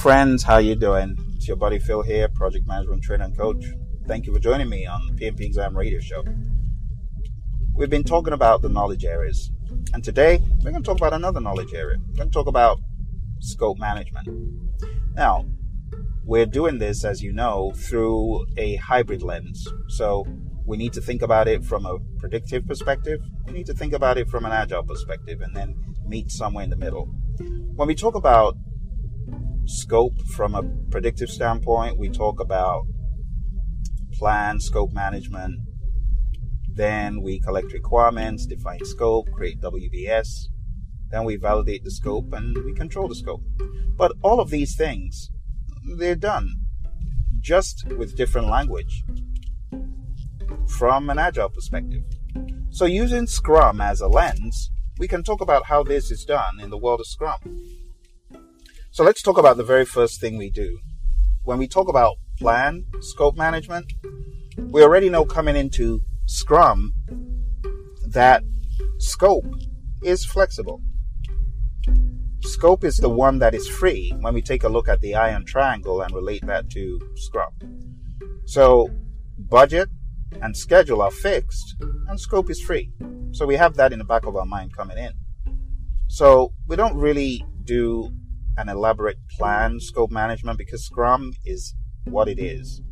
Friends. How you doing? It's your buddy Phil here, project management trainer and coach. Thank you for joining me on the PMP Exam Radio Show. We've been talking about the knowledge areas, and today we're going to talk about another knowledge area. We're going to talk about scope management. Now, we're doing this, as you know, through a hybrid lens. So we need to think about it from a predictive perspective. We need to think about it from an agile perspective, and then meet somewhere in the middle. When we talk about scope from a predictive standpoint, we talk about plan, scope management. Then we collect requirements, define scope, create WBS. Then we validate the scope and we control the scope. But all of these things, they're done just with different language from an agile perspective. So using Scrum as a lens, we can talk about how this is done in the world of Scrum. So let's talk about the very first thing we do. When we talk about plan, scope management, we already know coming into Scrum that scope is flexible. Scope is the one that is free when we take a look at the iron triangle and relate that to Scrum. So, budget and schedule are fixed, and scope is free. So, we have that in the back of our mind coming in. So, we don't really do an elaborate plan, scope management, because Scrum is what it is.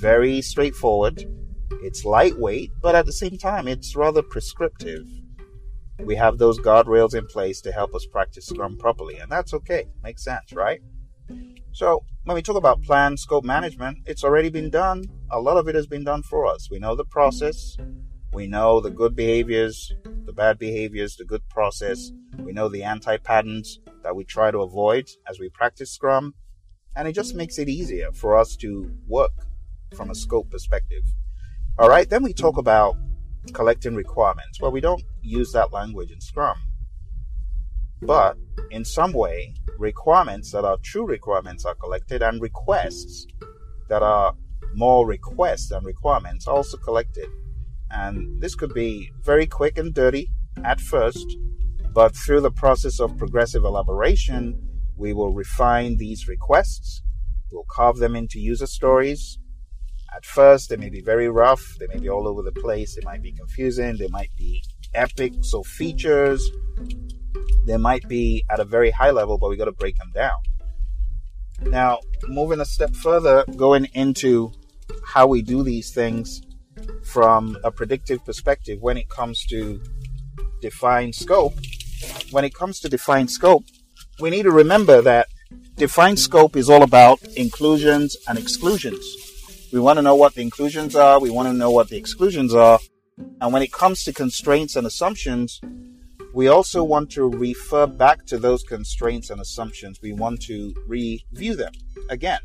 very straightforward. It's lightweight, but at the same time, it's rather prescriptive. We have those guardrails in place to help us practice Scrum properly, and that's okay. Makes sense, right? So, when we talk about plan scope management, it's already been done. A lot of it has been done for us. We know the process, we know the good behaviors, the bad behaviors, the good process, we know the anti patterns, that we try to avoid as we practice Scrum, and it just makes it easier for us to work from a scope perspective. All right, then we talk about collecting requirements. Well, we don't use that language in Scrum, but in some way, requirements that are true requirements are collected, and requests that are more requests than requirements are also collected. And this could be very quick and dirty at first, but through the process of progressive elaboration, we will refine these requests. We'll carve them into user stories. At first, they may be very rough. They may be all over the place. They might be confusing. They might be epic, so features. They might be at a very high level, but we got to break them down. Now, moving a step further, going into how we do these things from a predictive perspective when it comes to define scope, when it comes to defined scope, we need to remember that defined scope is all about inclusions and exclusions. We want to know what the inclusions are, we want to know what the exclusions are. And when it comes to constraints and assumptions, we also want to refer back to those constraints and assumptions. We want to review them again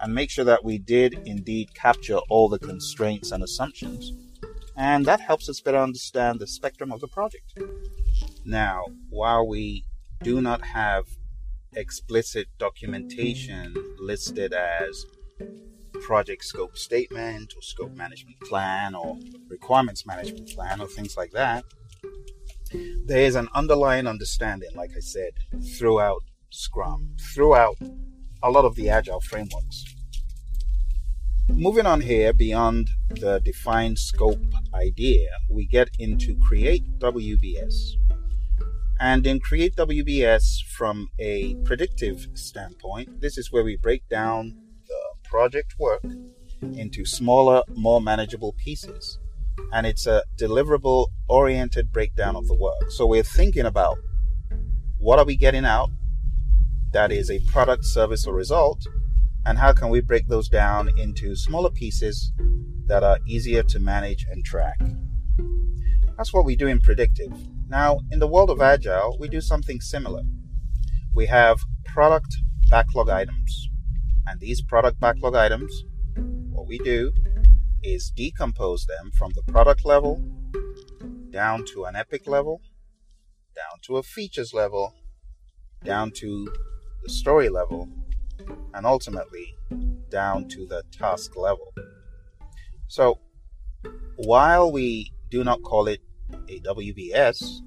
and make sure that we did indeed capture all the constraints and assumptions. And that helps us better understand the spectrum of the project. Now, while we do not have explicit documentation listed as project scope statement or scope management plan or requirements management plan or things like that, there is an underlying understanding, like I said, throughout Scrum, throughout a lot of the Agile frameworks. Moving on here beyond the defined scope idea, we get into create WBS. And in Create WBS from a predictive standpoint, this is where we break down the project work into smaller, more manageable pieces. And it's a deliverable oriented breakdown of the work. So we're thinking about what are we getting out that is a product, service, or result, and how can we break those down into smaller pieces that are easier to manage and track. That's what we do in predictive. Now, in the world of Agile, we do something similar. We have product backlog items. And these product backlog items, what we do is decompose them from the product level down to an epic level, down to a features level, down to the story level, and ultimately down to the task level. So, while we do not call it a WBS,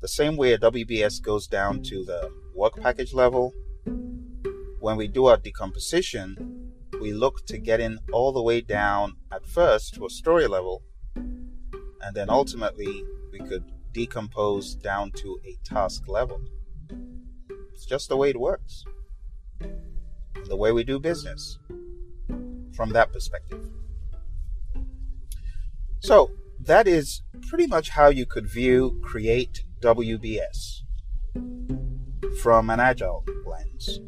the same way a WBS goes down to the work package level, when we do our decomposition, we look to get in all the way down at first to a story level, and then ultimately we could decompose down to a task level. It's just the way it works, the way we do business from that perspective. So, that is pretty much how you could view Create WBS from an agile lens.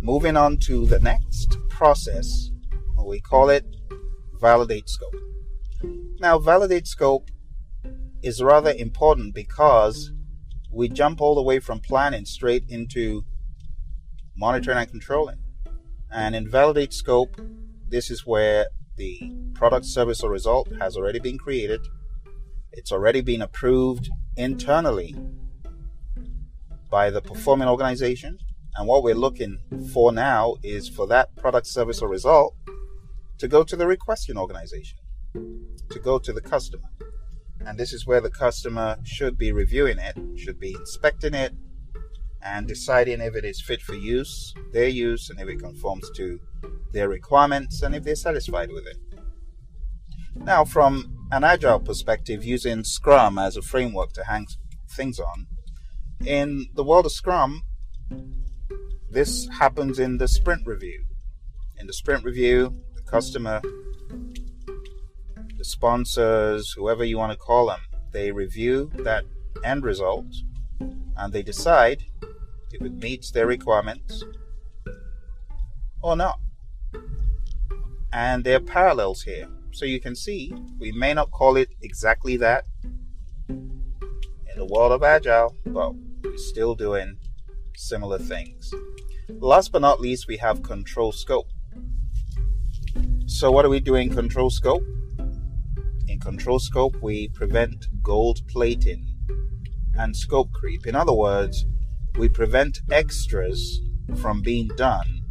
Moving on to the next process, we call it validate scope. Now, validate scope is rather important because we jump all the way from planning straight into monitoring and controlling. And in validate scope, this is where the product, service, or result has already been created. It's already been approved internally by the performing organization. And what we're looking for now is for that product, service, or result to go to the requesting organization, to go to the customer. And this is where the customer should be reviewing it, should be inspecting it, and deciding if it is fit for use, their use, and if it conforms to their requirements, and if they're satisfied with it. Now, from an agile perspective, using Scrum as a framework to hang things on, in the world of Scrum, this happens in the sprint review. In the sprint review, the customer the sponsors, whoever you want to call them, they review that end result and they decide if it meets their requirements or not. And there are parallels here. So you can see we may not call it exactly that in the world of Agile, but we're still doing similar things. Last but not least, we have control scope. So, what are we doing control scope? In control scope, we prevent gold plating and scope creep. In other words, we prevent extras from being done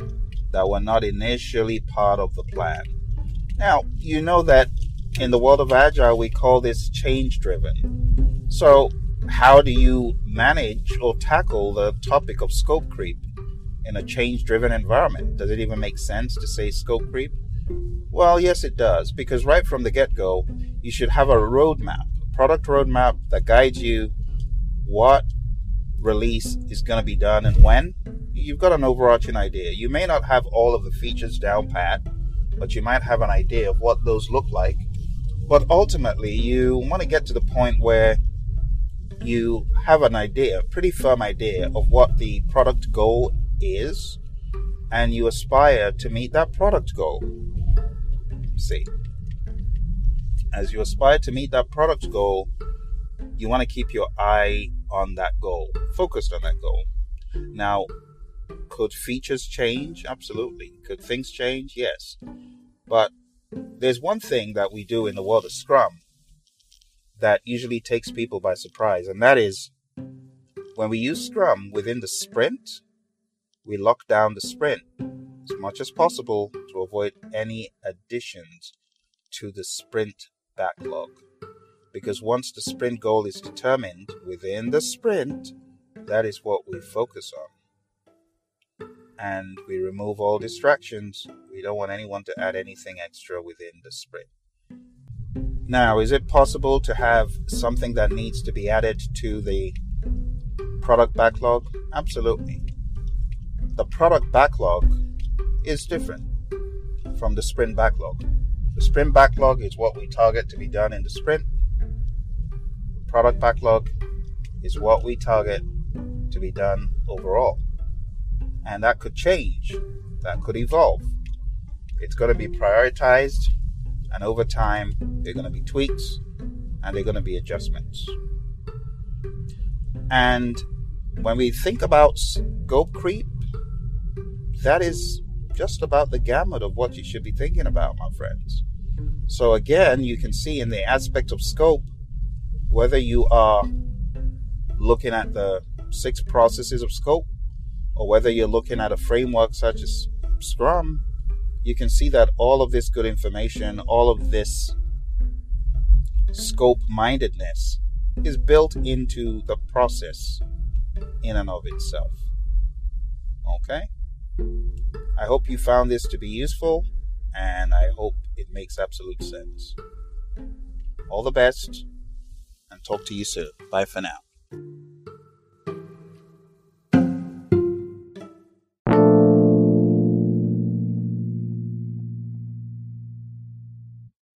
that were not initially part of the plan. Now, you know that in the world of Agile, we call this change driven. So, how do you manage or tackle the topic of scope creep in a change driven environment? Does it even make sense to say scope creep? Well, yes, it does, because right from the get go, you should have a roadmap, a product roadmap that guides you what release is going to be done and when. You've got an overarching idea. You may not have all of the features down pat, but you might have an idea of what those look like. But ultimately, you want to get to the point where you have an idea, a pretty firm idea of what the product goal is, and you aspire to meet that product goal. See, as you aspire to meet that product goal, you want to keep your eye on that goal, focused on that goal. Now, could features change? Absolutely. Could things change? Yes. But there's one thing that we do in the world of Scrum that usually takes people by surprise, and that is when we use Scrum within the sprint, we lock down the sprint as much as possible to avoid any additions to the sprint backlog. Because once the sprint goal is determined within the sprint, that is what we focus on. And we remove all distractions. We don't want anyone to add anything extra within the sprint. Now, is it possible to have something that needs to be added to the product backlog? Absolutely. The product backlog is different from the sprint backlog. The sprint backlog is what we target to be done in the sprint. Product backlog is what we target to be done overall. And that could change, that could evolve. It's going to be prioritized, and over time, there are going to be tweaks and there are going to be adjustments. And when we think about scope creep, that is just about the gamut of what you should be thinking about, my friends. So, again, you can see in the aspect of scope whether you are looking at the six processes of scope or whether you're looking at a framework such as Scrum, you can see that all of this good information, all of this scope mindedness is built into the process in and of itself. Okay? I hope you found this to be useful, and I hope it makes absolute sense. All the best, and talk to you soon. Bye for now.